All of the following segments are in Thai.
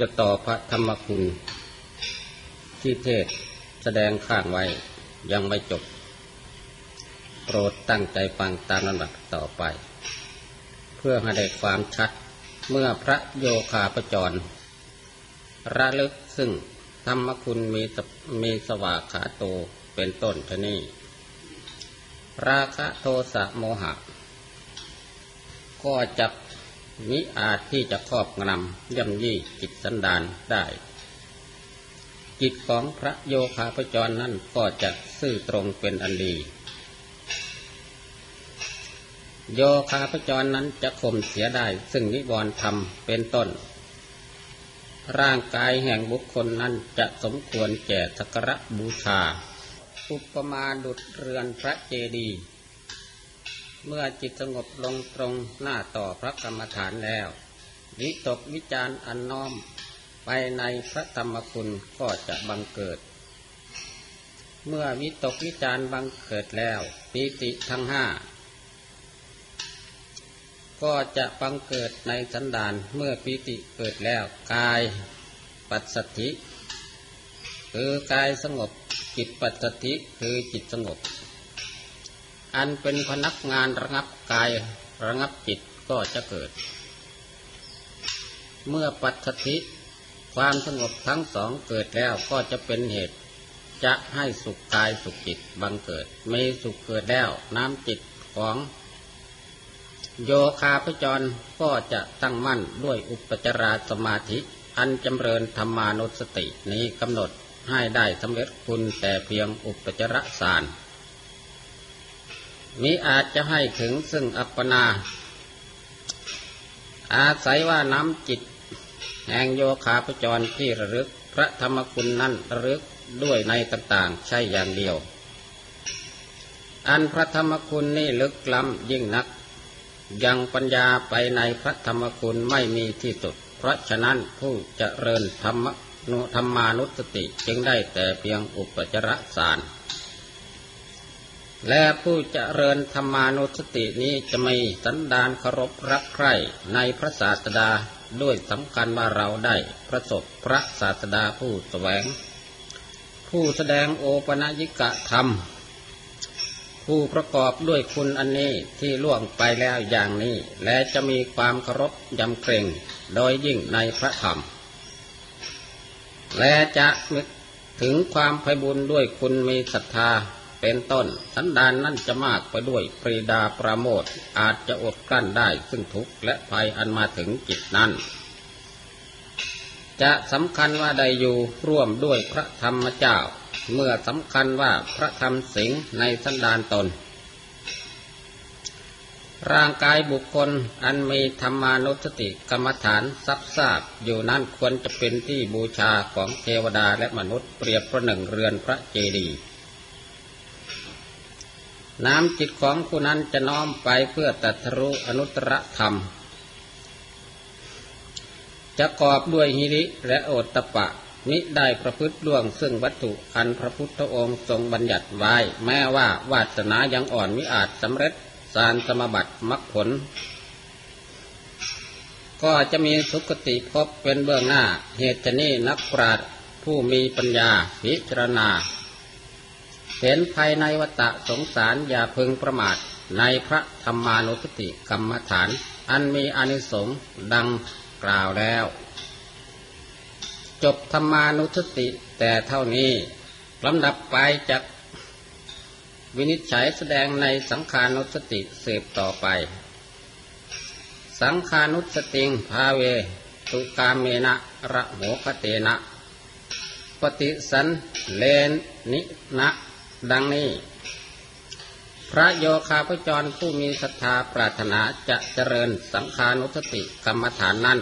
จะต่อพระธรรมคุณ ที่เทศแสดงข้างไว้ยังไม่จบ โปรดตั้งใจฟังตามลำดับต่อไป เพื่อให้ได้ความชัดเมื่อพระโยคาประจร ระลึกซึ่งธรรมคุณมีสมีสวากขาโตเป็นต้นชนี้ราคะโทสะโมหะ ก็จะ มิอาจที่จะครอบงำย่ำยี่จิตสันดานได้ จิตของพระโยคาพจรนั้นก็จะซื่อตรงเป็นอันดี โยคาพจรนั้นจะข่มเสียได้ ซึ่งนิวรณ์ธรรมเป็นต้น ร่างกายแห่งบุคคลนั้นจะสมควรแก่สักระบูชา อุปมาดุดเรือนพระเจดีย์ เมื่อจิตสงบลงตรงหน้าต่อพระกรรมฐานแล้ว วิตกวิจารอันน้อมไปในพระธรรมคุณก็จะบังเกิด เมื่อวิตกวิจารบังเกิดแล้วปีติทั้งห้าก็จะบังเกิดในสันดานเมื่อปีติเกิดแล้วกายปัสสติคือกายสงบจิตปัสสติคือจิตสงบ อันเป็นพนักงานระงับกายระงับจิตก็จะเกิด เมื่อปัจสถิความสงบทั้งสองเกิดแล้วก็จะเป็นเหตุ จะให้สุขกายสุขจิตบังเกิดมีสุขเกิดแล้วน้ำจิตของ โยคาพจรก็จะตั้งมั่นด้วยอุปจารสมาธิอันจำเริญธรรมานุสตินี้กำหนดให้ได้สำเร็จคุณแต่เพียงอุปจารสาร มิอาจจะให้ถึงซึ่งอัปปนา อาศัยว่าน้ำจิต แห่งโยคาพจรที่ระลึกพระธรรมคุณนั้นระลึกด้วยในต่างๆ ใช่อย่างเดียว อันพระธรรมคุณนี่ลึกล้ำยิ่งนัก ยังปัญญาไปในพระธรรมคุณไม่มีที่สุด เพราะฉะนั้นผู้จเจริญธรรมนุธรรมานุสติจึงได้แต่เพียงอุปจารสาร และผู้จเจริญธรรมานุสตินี้จะไม่สันดานเคารพรักใคร่ในพระศาสดาด้วยสำคัญว่าเราได้ประสบพระศาสดาผู้แสวง ผู้แสดงโอปนัญิกะธรรม ผู้ประกอบด้วยคุณอันนี้ที่ล่วงไปแล้วอย่างนี้ และจะมีความเคารพยำเกรงโดยยิ่งในพระธรรม และจะถึงความไพบุญด้วยคุณมีศรัทธา เป็นต้น สันดานนั่นจะมากไปด้วยปรีดาประโมทอาจจะอดกลั้นได้ซึ่งทุกข์และภัยอันมาถึงจิตนั้น จะสำคัญว่าใดอยู่ร่วมด้วยพระธรรมเจ้า เมื่อสำคัญว่าพระธรรมสิงในสันดานตน ร่างกายบุคคลอันมีธรรมานุสติกรรมฐานซับซาบอยู่นั่นควรจะเป็นที่บูชาของเทวดาและมนุษย์เปรียบประหนึ่งเรือนพระเจดีย์ น้ำจิตของผู้นั้นจะน้อมไปเพื่อตัทรุอนุตตรธรรม จะกอบด้วยหิริและโอตตะปะ มิได้ประพฤติล่วงซึ่งวัตถุอันพระพุทธองค์ทรงบัญญัติไว้ แม้ว่าวาสนายังอ่อนมิอาจสำเร็จสารสมบัติมรรคผล ก็จะมีสุคติพบเป็นเบื้องหน้า เหตุนี้นักปราชญ์ผู้มีปัญญาพิจารณา เห็นภายในวัฏสงสารอย่าพึงประมาทในพระธรรมานุสติกรรมฐาน อันมีอนิสงส์ดังกล่าวแล้ว จบธรรมานุสติแต่เท่านี้ลำดับไปจากวินิจฉัยแสดงในสังขานุสติสืบต่อไป สังขานุสติงภาเว ตุกามเมนะระโหคเตนะ ปฏิสันเลนนินะ ดังนี้ พระโยคาพจรผู้มีศรัทธาปรารถนาจะเจริญสังขานุสติกรรมฐานนั้น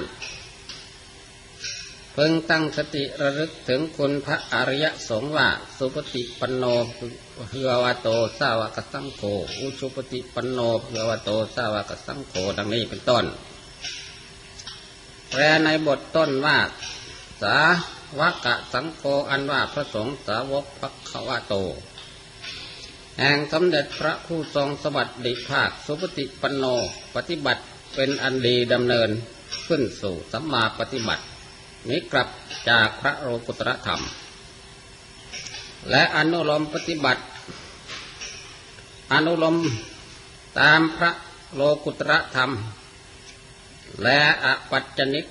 เพิ่งตั้งสติระลึกถึงคุณพระอริยสงฆ์ว่า สุปฏิปันโนเฮือวาโตสาวกสังโฆอุชุปฏิปันโนเฮือวาโตสาวกสังโฆดังนี้เป็นต้น แปลในบทต้นว่า สาวกสังโฆอันว่าพระสงฆ์สาวกพระควาโต แห่งสมเด็จพระผู้ทรงสวัสดิภาคสุปฏิปันโน ปฏิบัติเป็นอันดีดำเนินขึ้นสู่สัมมาปฏิบัติ นี้กลับจากพระโลกุตรธรรม และอนุลมปฏิบัติ อนุลมตามพระโลกุตรธรรม และอปัจจนิก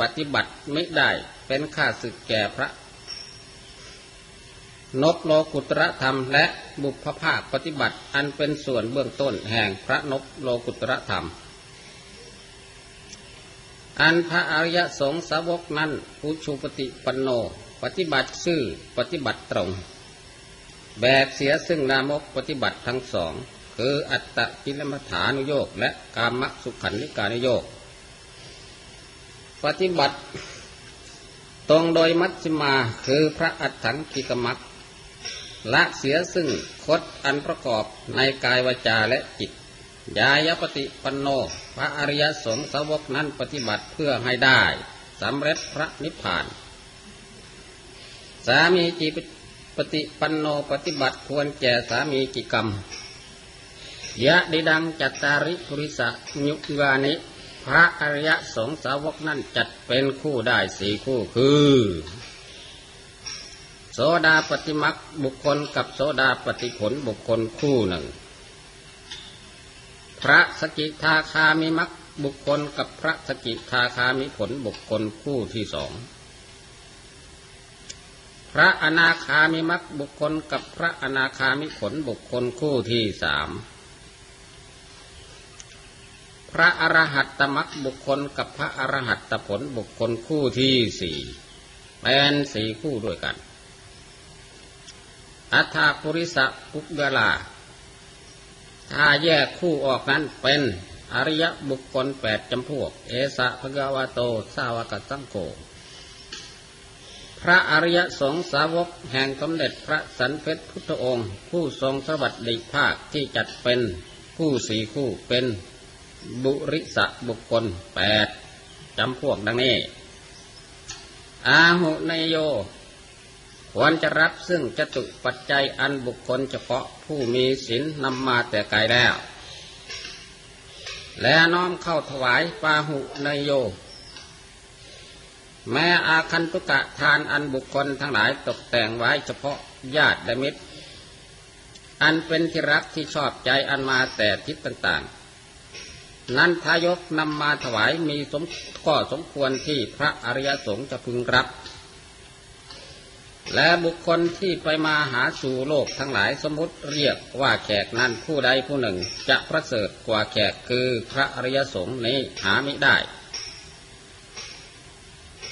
ปฏิบัติไม่ได้เป็นข้าศึกแก่พระ นบโลกุตรธรรม และบุพภาคปฏิบัติ อันเป็นส่วนเบื้องต้นแห่งพระนบโลกุตรธรรม อันพระอริยสงฆ์สาวกนั้นอุชุปฏิปันโน ปฏิบัติซื่อปฏิบัติตรง แบกเสียซึ่งนามกปฏิบัติทั้งสอง คืออัตตกิลมัฐานุโยกและกามสุขันธิการนุโยกปฏิบัติตรงโดยมัชฌิมาคือพระอัฏฐังกิกมัก ละเสียซึ่งคดอันประกอบในกายวาจาและจิต ยายปฏิปันโน พระอริยสงฆ์สาวกนั้นปฏิบัติเพื่อให้ได้สำเร็จพระนิพพาน สามีจิปฏิปันโนปฏิบัติควรแก่สามีกิกรรม ยะดิดังจัตตาริภุริสะยุกานิ พระอริยสงสาวกนั่นจัดเป็นคู่ได้สี่คู่คือ โสดาปฏิมักบุคคลกับโสดาปฏิผลบุคคลคู่หนึ่ง พระสกิทาคามิมักบุคคลกับพระสกิทาคามิผลบุคคลคู่ที่สองพระอนาคามิมักบุคคลกับพระอนาคามิผลบุคคลคู่ที่สามพระอรหัตตมักบุคคลกับพระอรหัตตผลบุคคลคู่ที่สี่เป็นสี่คู่ด้วยกัน อัฏฐปุริสะปุกกลา ถ้าแยกคู่ออกนั้นเป็นอริยบุคคลแปดจำพวก เอสะภะกวาโต สาวกสังโฆพระอริยสงสาวกแห่งสมเด็จพระสันเพชรพุทธองค์ ผู้ทรงสวัสดิภาคที่จัดเป็นคู่สี่คู่เป็นบุริสะบุคคลแปดจำพวกดังนี้ อาหุนโย ควรจะรับซึ่งจตุปัจจัยอันบุคคลเฉพาะผู้มีศีลนำมาแต่ไกลแล้ว และน้อมเข้าถวายปาหุนโย แม้อาคันตุกะทานอันบุคคลทั้งหลายตกแต่งไว้เฉพาะญาติและมิตร อันเป็นที่รักที่ชอบใจอันมาแต่ทิศต่างๆ นั้นทายกนำมาถวายมีสมก็สมควรที่พระอริยสงฆ์จะพึงรับ และบุคคลที่ไปมาหาสู่โลกทั้งหลายสมมติเรียกว่าแขกนั้นผู้ใดผู้หนึ่งจะประเสริฐกว่าแขกคือพระอริยสงฆ์นี้หาไม่ได้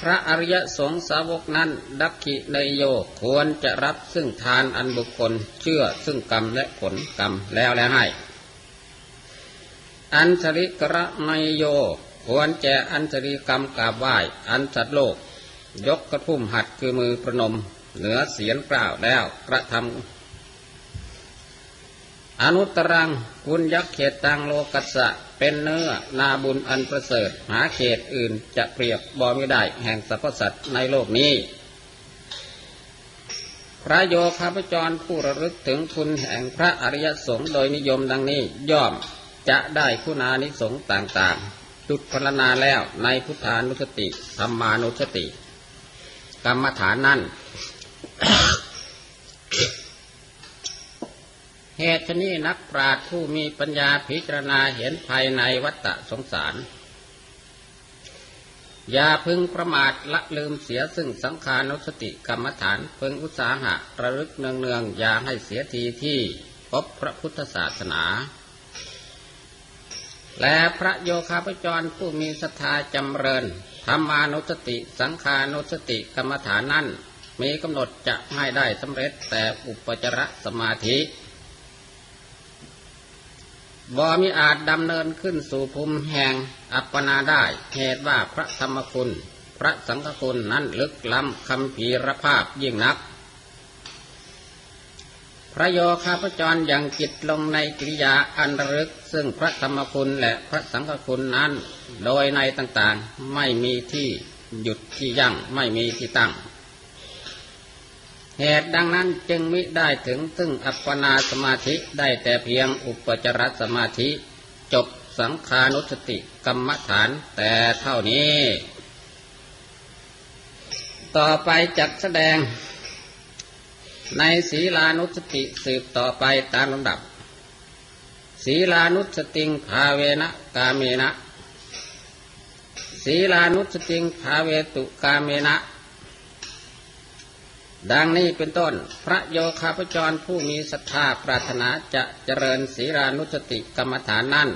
พระอริยสงฆ์สาวกนั้นดักขิเนโยควรจะรับซึ่งทานอันบุคคลเชื่อซึ่งกรรมและผลกรรมแล้วแล้วให้ อันสริกระไมโยควรแจอันสริกรรมกราบไหว้อันสัตว์โลก ยกกระพุ่มหัดคือมือประนม เหนือเสียนกล่าวแล้วกระทำอนุตรังคุณยักษ์เขตตังโลกัสะเป็นเนื้อนาบุญอันประเสริฐ หาเขตอื่นจะเปรียบบอไม่ได้แห่งสรรพสัตว์ในโลกนี้ พระโยคาพจรผู้ระลึกถึงคุณแห่งพระอริยสงฆ์โดยนิยมดังนี้ย่อมจะได้คุณานิสงต่างๆ จุดพรณนาแล้วในพุทธานุสติธรรมานุสติ กรรมฐานนั้น เหตุนี้นักปราชญ์ผู้มีปัญญาพิจารณาเห็นภายในวัฏสงสาร อย่าพึงประมาทละลืมเสียซึ่งสังขานุสติกรรมฐานพึงอุตสาหะระลึกเนืองๆอย่าให้เสียทีที่พบพระพุทธศาสนา และพระโยคาพจรผู้มีศรัทธาจำเริญธรรมานุสติ สังขานุสติกรรมฐานนั้น มีกำหนดจะให้ได้สำเร็จแต่อุปจารสมาธิบ่มีอาจดำเนินขึ้นสู่ภูมิแห่งอัปปนาได้ เหตุว่าพระธรรมคุณ พระสังฆคุณนั้นลึกล้ำคำพีรภาพยิ่งนัก พระโยคาพจรอย่างจิตลงในกิริยาอันรึก ซึ่งพระธรรมคุณและพระสังฆคุณนั้น โดยในต่างๆไม่มีที่หยุดที่ยั่งไม่มีที่ตั้ง เหตุดังนั้นจึงมิได้ถึงซึ่งอัปปนาสมาธิได้แต่เพียงอุปจารสมาธิ จบสังขานุสติกรรมฐานแต่เท่านี้ ต่อไปจัดแสดง ในศีลานุสติสืบต่อไปตามลำดับ ศีลานุสติงภาเวนะกาเมนะ ศีลานุสติงภาเวตุกาเมนะ ดังนี้เป็นต้น พระโยคาพจรผู้มีศรัทธาปรารถนาจะเจริญศีลานุสติกรรมฐานนั้น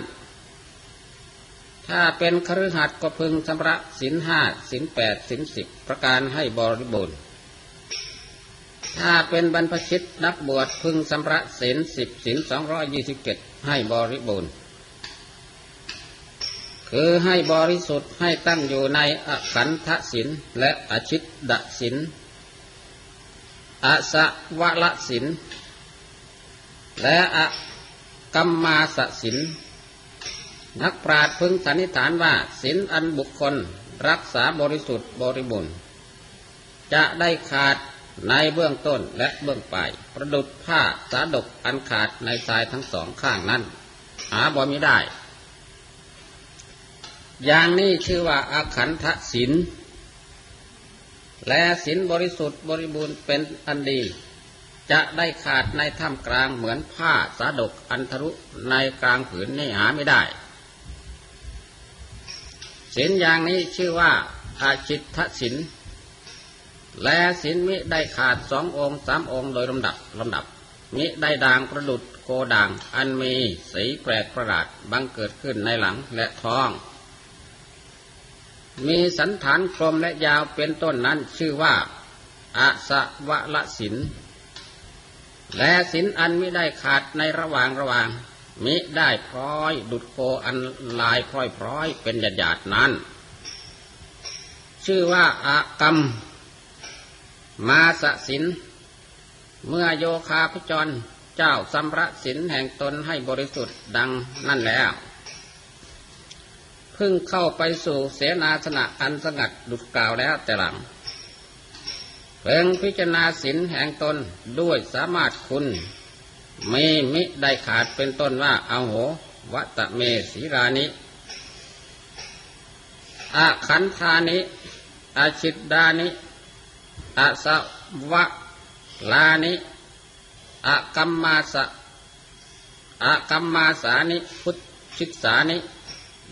ถ้าเป็นครือขัดก็พึงชำระสินห้าสินแปดสินสิบประการให้บริบูรณ์ ถ้าเป็นบรรพชิตนักบวชพึงชำระสินสิบสินสองร้อยยี่สิบเจ็ดให้บริบูรณ์ คือให้บริสุทธิ์ให้ตั้งอยู่ในอขันธสินและอชิตดสิน อสวะละสิน และอกรรมาสสิน นักปราชญ์พึงสันนิษฐานว่าสินอันบุคคลรักษาบริสุทธิ์บริบูรณ์ จะได้ขาดในเบื้องต้นและเบื้องปลายประดุดผ้าสาดกอันขาดในทรายทั้งสองข้างนั้น หาบ่มิได้ อย่างนี้ชื่อว่าอาขันธศิน และศินบริสุทธิ์บริบูรณ์เป็นอันดี จะได้ขาดในถ้ำกลางเหมือนผ้าสาดกอันทรุในกลางผืนนี่หาไม่ได้ศินอย่างนี้ชื่อว่าอาชิตทศินและศินมิได้ขาดสององค์สามองค์โดยลำดับลำดับมิได้ด่างประดุดโกด่างอันมีสีแปลกประหลาดบังเกิดขึ้นในหลังและท้อง มีสันฐานกลมและยาวเป็นต้นนั้นชื่อว่าอาสวะละศินและศินอันมิได้ขาดในระหว่างระหว่าง มิได้พร้อยดุดโคอันลายพร้อยพร้อยเป็นหยาดหยาดนั้น ชื่อว่าอากรรม มาสสิน เมื่อโยคาพจรเจ้าสัมระสินแห่งตนให้บริสุทธิ์ดังนั่นแล้ว พึ่งเข้าไปสู่เสนาสนะอันสงัดดุดกล่าวแล้วแต่หลังเพ่งพิจารณาสินแห่งตนด้วยสามารถคุณมีมิได้ขาดเป็นต้นว่าเอาโหวัตเมศีรานิอาขันธานิอาชิตดานิอาสวะลานิอากัมมาสะอากัมมาสานิพุทธิสานิ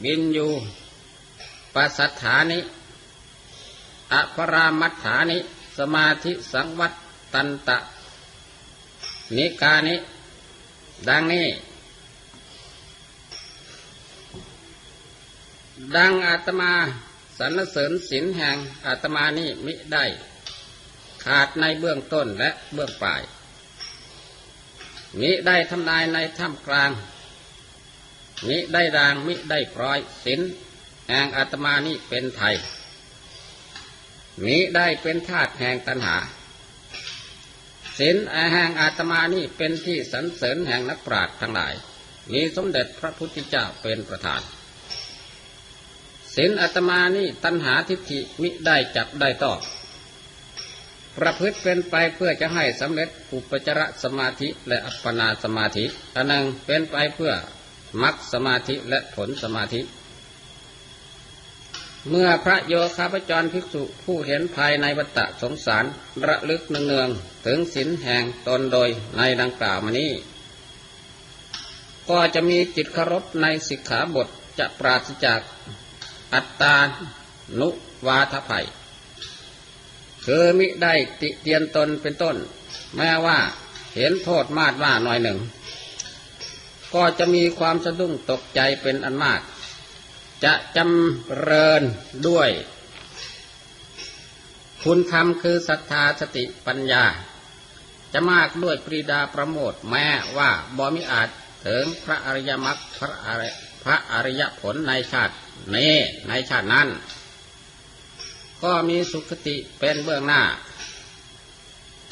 บินยูปัสสัทธานิอภรามัฏฐานิ สมาธิสังวัตตันตะ นิกานิ ดังนี้ ดังอาตมาสรรเสริญศินแห่งอาตมานี้มิได้ ขาดในเบื้องต้นและเบื้องปลายมิได้ทำลายในถ้ำกลาง มิได้ดางมิได้ปล่อยศินแห่งอาตมานี้เป็นไทยมิได้เป็นธาตุแห่งตัณหาศีลแห่งอาตมานี่เป็นที่สรรเสริญแห่งนักปราชญ์ทั้งหลาย มีสมเด็จพระพุทธเจ้าเป็นประธานศีลอาตมานี่ตัณหาทิฏฐิมิได้จับได้ต่อประพฤติเป็นไปเพื่อจะให้สำเร็จอุปจารสมาธิและอัปปนาสมาธิอันหนึ่งเป็นไปเพื่อ มรรคสมาธิและผลสมาธิ เมื่อพระโยคาพจรภิกษุผู้เห็นภายในวัฏสงสารระลึกเนืองๆถึงศีลแห่งตนโดยในดังกล่าวมานี้ ก็จะมีจิตคารพในสิกขาบทจะปราศจากอัตตานุวาทภัยคือมิได้ติเตียนตนเป็นต้น แม้ว่าเห็นโทษมาดว่าหน่อยหนึ่ง ก็จะมีความสะดุ้งตกใจเป็นอันมาก จะจำเริญด้วย คุณธรรมคือศรัทธาสติปัญญา จะมากด้วยปรีดาประโมทแม้ว่าบ่มิอาจถึงพระอริยมรรคพระอริพระอริยผลในชาตินี้ในชาตินั้น ก็มีสุขติเป็นเบื้องหน้า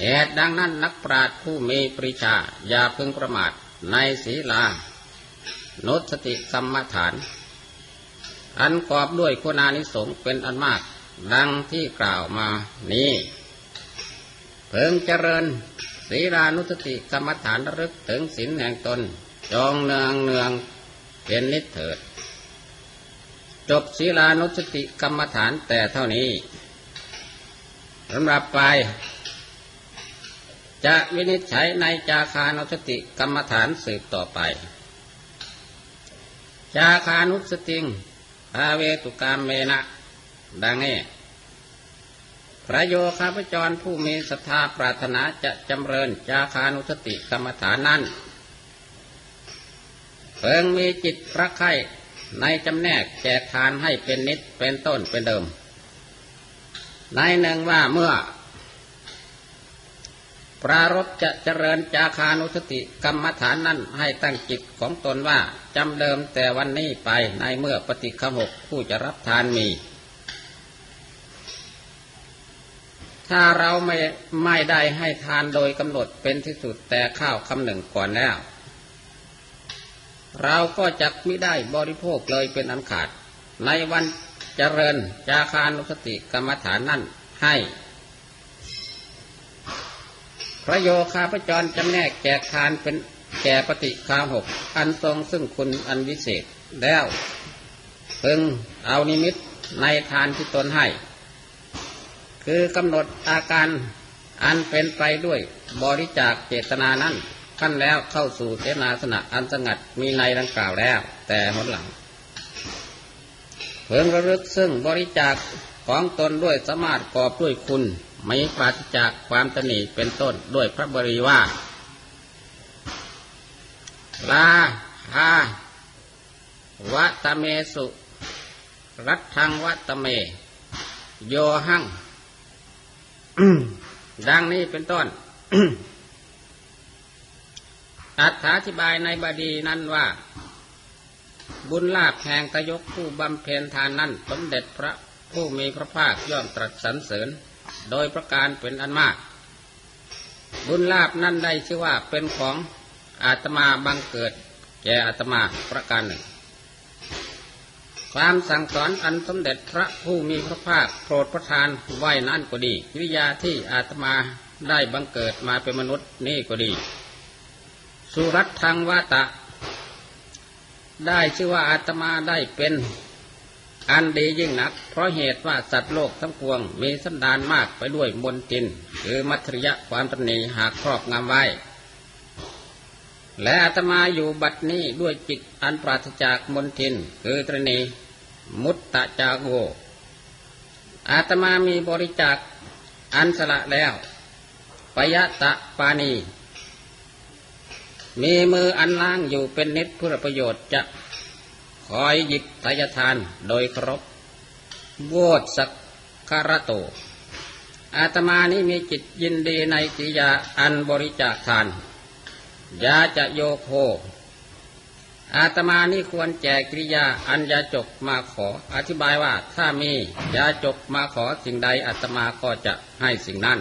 เหตุดังนั้นนักปราชญ์ผู้มีปริชาอย่าพึงประมาท ในศีลานุสติกรรมฐาน อันกอบด้วยคุณานิสงเป็นอันมาก ดังที่กล่าวมานี้เพิ่งเจริญศีรานุสติกรรมฐานรึกถึงศีลแห่งตน จองเนืองเนืองเป็นนิเถิด จบศีลานุสติกรรมฐานแต่เท่านี้สำหรับไป จะวินิจฉัยในจาคานุสติกรรมฐานสืบต่อไป จาคานุสติงภาเวตุกามเมนะ ดังนี้พระโยคาพจรผู้มีศรัทธาปรารถนาจะจำเริญจาคานุสติกรรมฐานนั้นเพิ่งมีจิตรักใคร่ในจำแนกแจกทานให้เป็นนิดเป็นต้นเป็นเดิม ในหนึ่งว่าเมื่อ ปรารบจะเจริญจาคานุสติกรรมฐานนั้นให้ตั้งจิตของตนว่าจำเดิมแต่วันนี้ไปในเมื่อปฏิฆหกผู้จะรับทานมี ถ้าเราไม่ไม่ได้ให้ทานโดยกำหนดเป็นที่สุดแต่ข้าวคำหนึ่งก่อนแล้ว เราก็จะไม่ได้บริโภคเลยเป็นอันขาด ในวันเจริญจาคานุสติกรรมฐานนั่นให้ พระโยคาพระจรจำแนกแจกทานเป็นแก่ปฏิคาหก อันทรงซึ่งคุณอันวิเศษ แล้วพึงเอานิมิตในทานที่ตนให้ คือกำหนดอาการอันเป็นไปด้วยบริจาคเจตนานั้นขั้นแล้วเข้าสู่เจนาสนะอันสงัดมีในดังกล่าวแล้ว แต่หนหลังเพิ่งระลึกซึ่งบริจาคของตนด้วยสามารถกอบด้วยคุณ ไม่ปราศจากความตนีเป็นต้นด้วยพระบริว่าลาหาวัตเมสุ รัตทังวัตเม โยหัง ดังนี้เป็นต้น อัถาธิบายในบาดีนั้นว่า บุญลาภแห่งตยกผู้บำเพ็ญทานนั้น สมเด็จพระผู้มีพระภาคย่อมตรัสสรรเสริญ โดยประการเป็นอันมาก บุญลาภนั้นได้ชื่อว่าเป็นของอาตมาบังเกิด แก่อาตมาประการหนึ่ง ความสั่งสอนอันสมเด็จพระผู้มีพระภาคโปรดประทานไว้นั่นก็ดี วิยาที่อาตมาได้บังเกิดมาเป็นมนุษย์นี่ก็ดี สุรัตทังวาตะ ได้ชื่อว่าอาตมาได้เป็น อันดียิ่งนัก เพราะเหตุว่าสัตว์โลกทั้งปวง มีสันดานมากไปด้วยมนตินหรือมัทริยะความตนีหากครอบงำไว้ และอาตมาอยู่บัดนี้ด้วยจิตอันปราศจากมนทิน คือตรณีมุตตะจาโกอาตมามีบริจาคอันสละแล้วปยะตะปานีมีมืออันล่างอยู่เป็นนิดเพื่อประโยชน์จะ คอยหยิบทายทานโดยครบโวดสักคารโต อาตมานี้มีจิตยินดีในกิริยาอันบริจาคทาน ยาจะโยโค อาตมานี่ควรแจกกิริยาอันยาจกมาขอ อธิบายว่าถ้ามียาจกมาขอสิ่งใดอาตมาก็จะให้สิ่งนั้น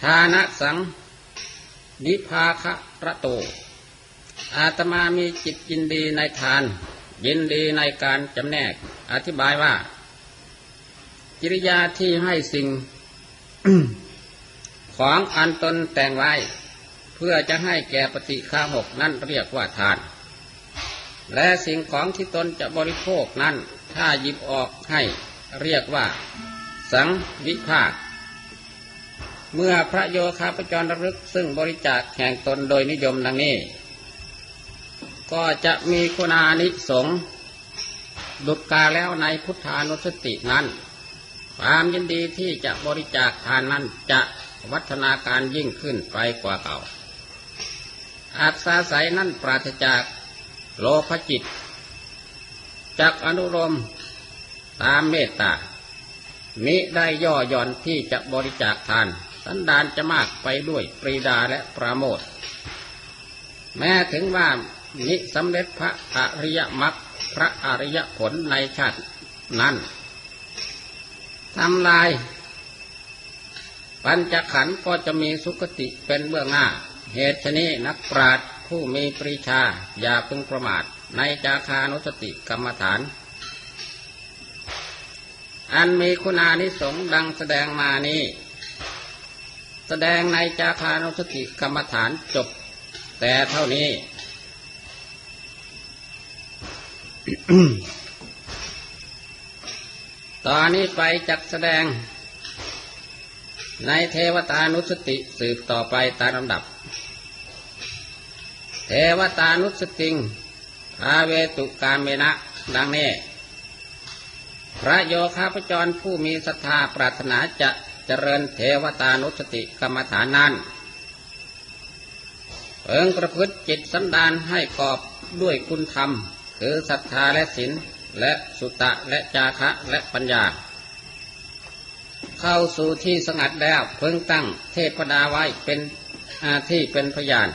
ทานะสังนิพาคะระโต อาตมามีจิตยินดีในทาน ยินดีในการจำแนก อธิบายว่า กิริยาที่ให้สิ่งของอันตนแต่งไว้ เพื่อจะให้แก่ปฏิฆาหกนั่นเรียกว่าทาน และสิ่งของที่ตนจะบริโภคนั้น ถ้าหยิบออกให้เรียกว่า สังวิภาคเมื่อพระโยคาพจรรึกซึ่งบริจาคแห่งตนโดยนิยมดังนี้ ก็จะมีคุณานิสงส์ดุจกาแล้วในพุทธานุสตินั้น ความยินดีที่จะบริจาคทานนั้นจะวัฒนาการยิ่งขึ้นไปกว่าเก่า อาจสาศัยนั้นปราศจากโลภจิตจากอนุรมตามเมตตามิได้ย่อหย่อนที่จะบริจาคทาน สันดานจะมากไปด้วยปรีดาและปราโมท แม้ถึงว่า นิสำเร็จพระอริยมรรคพระอริยผลในชาตินั้นทำลาย ปัญจขันธ์ก็จะมีสุคติเป็นเบื้องหน้า เหตุชนี้นักปราชญ์ผู้มีปรีชา อย่าพึงประมาท ในจาคานุสติกรรมฐาน อันมีคุณานิสงดังแสดงมานี้ แสดงในจาคานุสติกรรมฐานจบ แต่เท่านี้ ตอนนี้ไปจักแสดง ในเทวตานุสติสืบต่อไปตามลำดับ เทวตานุสติงอาเวตุกามเมนะ ดังนี้ พระโยคาพจรผู้มีศรัทธาปรารถนาจะเจริญเทวตานุสติกรรมฐานนั้นเอิงประพฤติจิตสันดานให้กอบด้วยคุณธรรม คือศรัทธาและศีลและสุตะและจาคะและปัญญา เข้าสู่ที่สงัดแล้วเพิ่งตั้งเทพดาไว้เป็นอาที่เป็นพยาน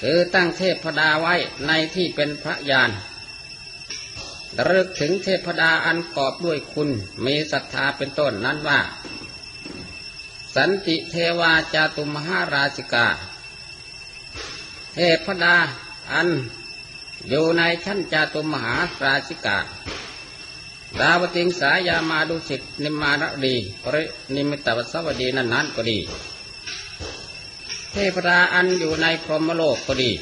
คือตั้งเทพดาไว้ในที่เป็นพระยานระลึกถึงเทพดาอันกอบด้วยคุณมีศรัทธาเป็นต้นนั้นว่า สันติเทวาจาตุมหาราชิกา เทพดาอัน อยู่ในชั้นจาตุมหาราชิกาดาวติงสายามาดุสิตนิมารดีปรินิมิตวสวดีนั้นนั้นก็ดี เทพดาอันอยู่ในพรหมโลกก็ดี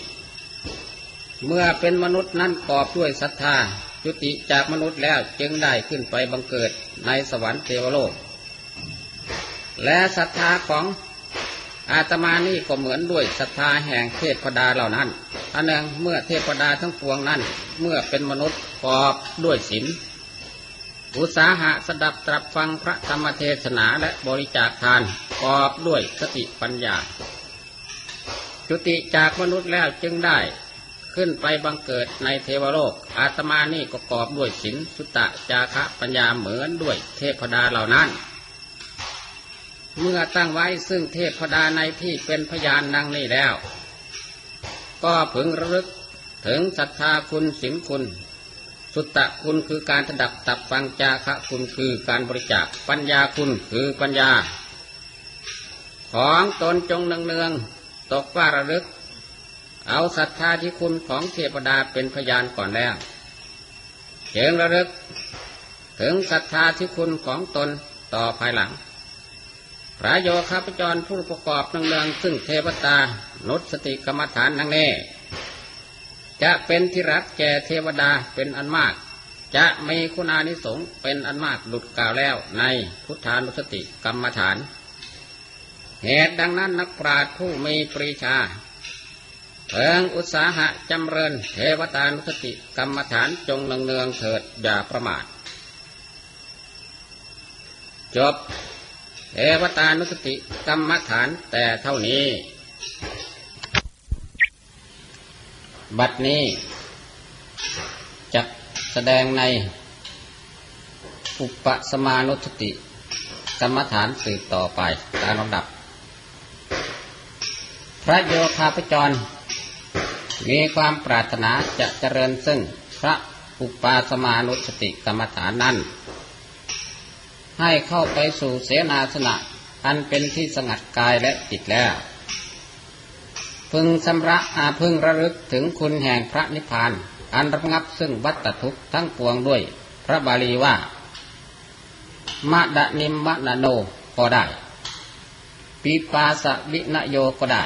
เมื่อเป็นมนุษย์นั้นกอบด้วยศรัทธาจุติจากมนุษย์แล้วจึงได้ขึ้นไปบังเกิดในสวรรค์เทวโลก และศรัทธาของ อาตมานี่ก็เหมือนด้วยศรัทธาแห่งเทพดาเหล่านั้นอันหนึ่งเมื่อเทพดาทั้งปวงนั้น เมื่อเป็นมนุษย์กอบด้วยศีลอุตสาหะสดับตรับฟังพระธรรมเทศนาและบริจาคทานกอบด้วยสติปัญญา จุติจากมนุษย์แล้วจึงได้ขึ้นไปบังเกิดในเทวโลก อาตมานี่ก็กอบด้วยศีลสุตตะจาคะปัญญาเหมือนด้วยเทพดาเหล่านั้น เมื่อตั้งไว้ซึ่งเทพดาในที่เป็นพยานดังนี้แล้ว ก็พึงระลึกถึงศรัทธาคุณศีลคุณ สุตตะคุณคือการถดับตับฟังจาคะคุณคือการบริจาคปัญญาคุณคือปัญญา ของตนจงเนืองๆตกว่าระลึก เอาศรัทธาที่คุณของเทพดาเป็นพยานก่อนแล้วเชิงระลึก ถึงศรัทธาที่คุณของตนต่อภายหลัง พระโยคาพจรผู้ประกอบนังเนืองซึ่งเทวตานุสติกรรมฐานนังแน่จะเป็นที่รักแก่เทวดาเป็นอันมาก จะมีคุณานิสงเป็นอันมากหลุดกล่าวแล้วในพุทธานุสติกรรมฐาน เหตุดังนั้นนักปราชญ์ผู้มีปรีชาเพิงอุตสาหะจำเริญเทวตานุสติกรรมฐานจงเนืองเนืองเถิดอย่าประมาท จบ เทวตานุสติกรรมฐานแต่เท่านี้ บัดนี้จะแสดงใน อุปสมานุสติกรรมฐานสืบต่อไปตามลำดับ พระโยคาพจร มีความปรารถนาจะเจริญซึ่งพระอุปาสมานุสติกรรมฐานนั้น ให้เข้าไปสู่เสนาสนะ อันเป็นที่สงัดกายและจิตแล้ว พึงสำระอาพึงระลึกถึงคุณแห่งพระนิพพาน อันระงับซึ่งวัตทุกข์ทั้งปวงด้วย พระบาลีว่ามะดะนิมมะนโนก็ได้ปีปาสวินโยก็ได้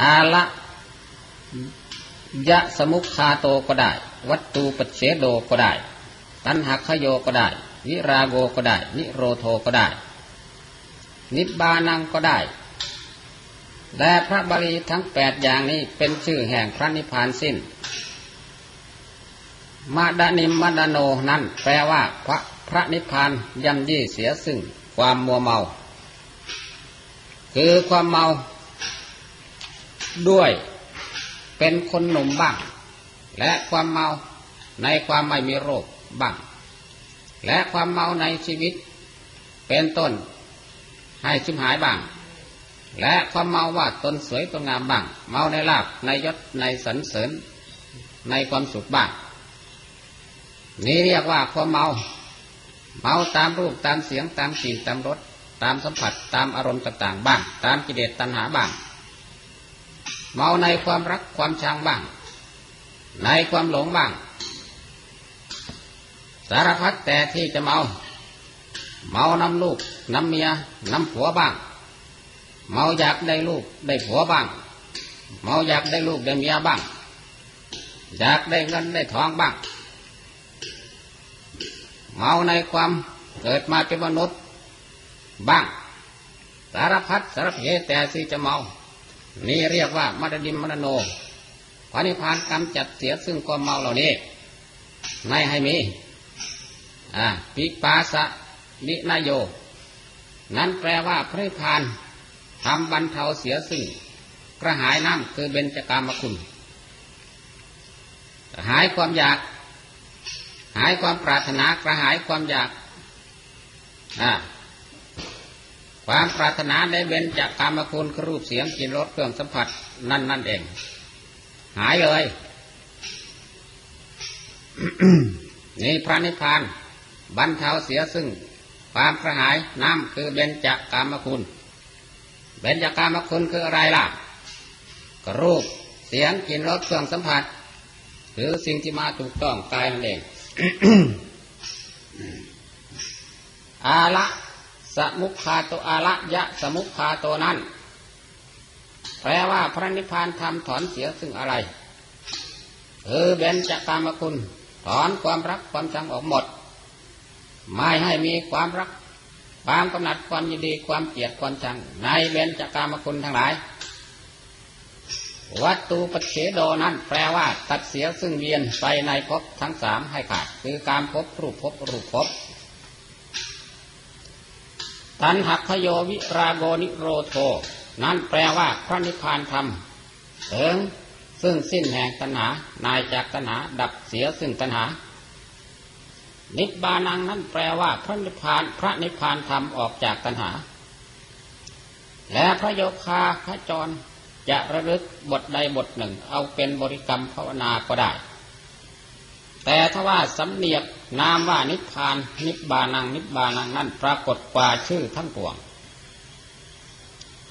อาละยะสมุคาโตก็ได้ วัตตูปเสโดก็ได้ ตันหักขโยก็ได้ วิราโกก็ได้ นิโรโทก็ได้ นิบานังก็ได้ และพระบาลีทั้งแปดอย่างนี้เป็นชื่อแห่งพระนิพพานสิ้นมาดานิมมาดาโนนั้นแปลว่าพระพระนิพพานย่ำยี่เสียซึ่งความมัวเมา คือความเมา ด้วยเป็นคนหนุ่มบ้าง และความเมาในความไม่มีโรคบ้าง และความเมาในชีวิต เป็นต้นให้ชิมหายบ้าง และความเมาว่าตนสวยตนงามบ้าง เมาในลาบในยศในสรรเสริญในความสุขบ้างนี่เรียกว่าความเมา เมาตามรูปตามเสียงตามกลิ่นตามรสตามสัมผัสตามอารมณ์ต่างๆบ้าง ตามกิเลสตัณหาบ้าง เมาในความรักความชังบ้าง ในความหลงบ้าง สารพัดแต่ที่จะเมา เมานำลูกนำเมียนำผัวบ้าง เมาอยากได้ลูกได้ผัวบ้าง เมาอยากได้ลูกได้เมียบ้าง อยากได้เงินได้ทองบ้าง เมาในความเกิดมาเป็นมนุษย์บ้าง สารพัดสารเพแต่สิจะเมา นี่เรียกว่ามัดดิมมรโนพระนิพพานกำจัดเสียซึ่งความเมาเหล่านี้ ไม่ให้มี อ่าปิปาสะนินโย นั้นแปลว่าพระนิพพานทำบรรเทาเสียซึ่งกระหายน้ำคือเบญจกามคุณ หายความอยาก หายความปรารถนากระหายความอยากอ่าความปรารถนาในเบญจกามคุณครูปเสียงกลิ่นรสเครื่องสัมผัสนั่นนั่นเอง หายเลย นี่พระนิพพาน บรรเทาเสียซึ่ง ความกระหายน้ำคือเบญจกามคุณ เบญจกามคุณคืออะไรล่ะกรูปเสียงกลิ่นรสเครื่องสัมผัส หรือสิ่งที่มาถูกต้องกายนั่นเองอาละสมุขคาโตอาละยะสมุขคาโตนั้น แปลว่าพระนิพพานทำถอนเสียซึ่งอะไรเออเบญจกามคุณ ถอนความรักความชังออกหมด ไม่ให้มีความรัก ความกำหนัดความยินดีความเกลียดความชัง ในเบญจกามคุณทั้งหลาย วัตตุปเฉโดนั้นแปลว่า ตัดเสียซึ่งเวียนไปในภพทั้งสามให้ขาด คือการพบรูปพบรูปพบตันหักพโยวิราโกนิโรโท นั้นแปลว่าพระนิพพานธรรมเถิงซึ่งสิ้นแห่งตัณหา นายจากตัณหา ดับเสียซึ่งตัณหา นิบานังนั้นแปลว่าพระนิพพานพระนิพพานธรรมออกจากตัณหา และพระโยคาพระจรจะระลึกบทใดบทหนึ่ง เอาเป็นบริกรรมภาวนาก็ได้ แต่ถ้าว่าสำเนียกนามว่านิพพาน นิบานังนิบานังนั้นปรากฏกว่าชื่อทั้งปวง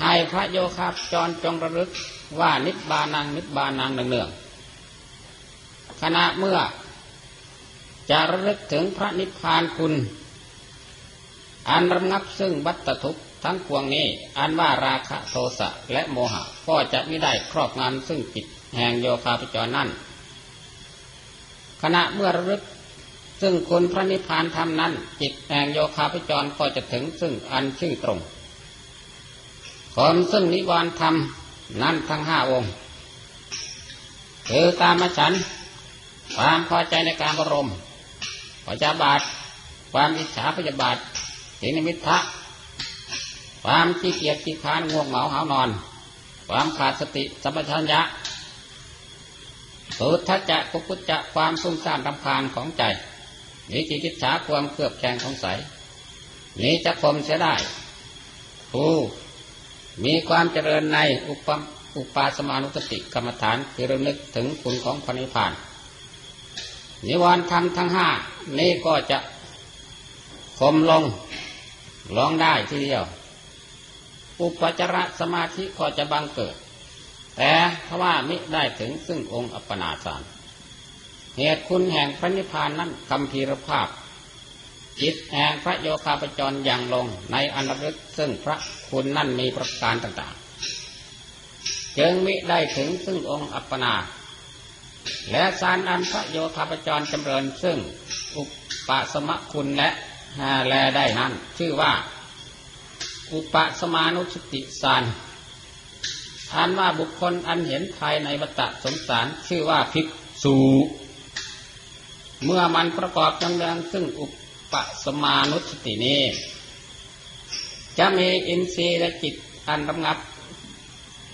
ให้พระโยคาจรจงระลึกว่านิบานังนิบานังเนืองๆขณะเมื่อ จะระลึกถึงพระนิพพานคุณ อันระงับซึ่งบัตทุกทั้งปวงนี้ อันว่าราคะโทสะและโมหะก็จะไม่ได้ครอบงำซึ่งจิตแห่งโยคาพจรนั่น ขณะเมื่อระลึกซึ่งคุณพระนิพพานธรรมนั้น จิตแห่งโยคาพจรก็จะถึงซึ่งอันชื่อตรงคนซึ่งนิวรณ์ธรรมนั้นทั้งห้าองค์คือตามฉันความพอใจในการบรม พยาบาท ความอิจฉาพยาบาทสินิมิทะความขี้เกียจขี้ค้านง่วงเหงาหานอน ความขาดสติสัมปชัญญะสุทัจจะกุกุจจะความสุ่มซ่านรำคาญของใจนี้จิกิจฉาความเครือบแคลงของใสนี้จะคมเสียได้ผู้มีความเจริญในอุปอุปาสมานุสติกรรมฐานคือระลึกถึงคุณของพระนิพพาน นิวรณ์ธรรมทั้งห้านี้ก็จะคมลงลองได้ทีเดียว อุปจารสมาธิก็จะบังเกิด แต่ถ้าว่ามิได้ถึงซึ่งองค์อัปปนาสาร เหตุคุณแห่งพระนิพพานนั้นคำพีรภาพ จิตแห่งพระโยคาปจรอย่างลงในอนัตซึ่งพระคุณนั่นมีประการต่างๆ จึงมิได้ถึงซึ่งองค์อัปปนา และสารอันพระโยคาปจรจำเริญซึ่งอุปสมคุณและแลได้นั้น ชื่อว่า อุปสมานุสติสารอันว่าบุคคลอันเห็นภายในวัฏสงสารชื่อว่าภิกษุเมื่อมันประกอบจังเริงซึ่งอุปสมานุสตินี้ จะมีอินทรีย์และจิตอันรำงับ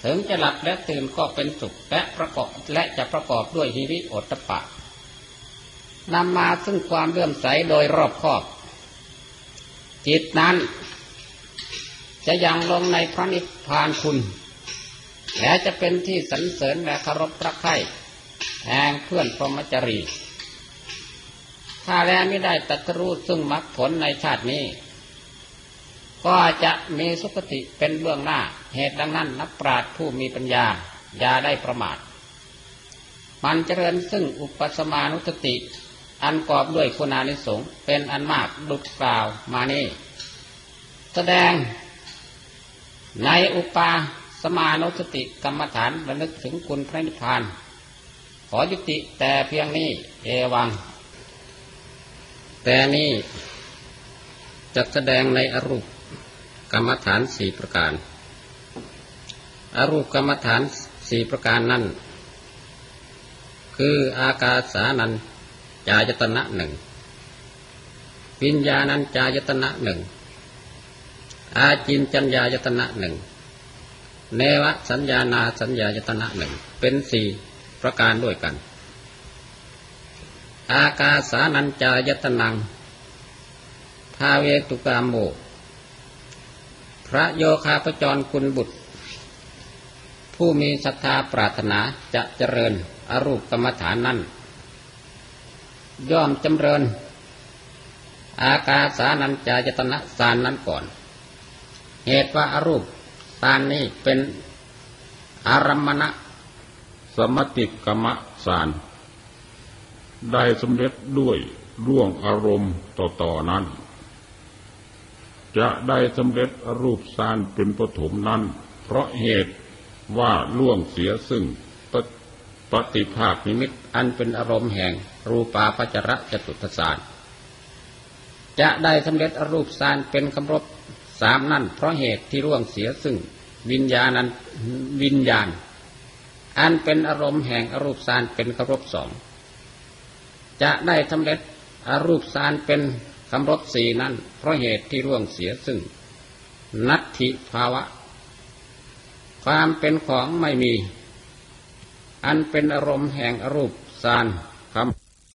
ถึงจะหลับและตื่นก็เป็นสุขและประกอบและจะประกอบด้วยฮิริโอตปะนำมาซึ่งความเลื่อมใสโดยรอบคอบ จิตนั้น จะยังลงในพระนิพพานคุณ และจะเป็นที่สรรเสริญและคารพพระไข่แห่งเพื่อนพรหมจรี ถ้าแล้วไม่ได้ตัตรู้ซึ่งมรรคผลในชาตินี้ ก็จะมีสุคติเป็นเบื้องหน้า เหตุดังนั้นนักปราชญ์ผู้มีปัญญาอย่าได้ประมาท มันเจริญซึ่งอุปสมานุสติ อันกอบด้วยคุณานิสงเป็นอันมากดุจกล่าวมานี้แสดงในอุปาสมานุสติกรรมฐานระลึกถึงคุณพระนิพพาน ขอยุติแต่เพียงนี้เอวัง แต่นี่จะแสดงในอรูปกรรมฐานสี่ประการ อรูปกรรมฐานสี่ประการนั้นคืออากาสานัญจายตนะหนึ่งวิญญาณัญจายตนะหนึ่งอาจินจัญญายตนะหนึ่งเนวสัญญานาสัญญายตนะหนึ่งเป็นสี่ประการด้วยกัน อากาสานัญจายตนังทาเวตุกามโม พระโยคาพจรคุณบุตร ผู้มีศรัทธาปรารถนาจะเจริญอรูปกรรมฐานนั้นย่อมจำเริญ อากาสานัญจายตนะสารนั้นก่อน เหตุว่าอารูปสารนี้เป็นอารัมมณะสมติกรรมสาร ได้สำเร็จด้วยร่วงอารมณ์ต่อๆนั้น จะได้สำเร็จรูปสารเป็นปฐมนั้น เพราะเหตุ ว่าล่วงเสียซึ่งปฏิปฏิภาคนิมิตอันเป็นอารมณ์แห่ง รูปาปัจระจตุตสาร จะได้สำเร็จอรูปสารเป็นคำรบสามนั่น เพราะเหตุที่ร่วงเสียซึ่งวิญญาณันวิญญาณ อันเป็นอารมณ์แห่งอรูปสารเป็นคำรบสองจะได้สำเร็จอรูปสารเป็นคำรบสี่นั่น เพราะเหตุที่ร่วงเสียซึ่ง นัตถิภาวะ ความเป็นของไม่มี อันเป็นอารมณ์แห่งอรูปสารคำ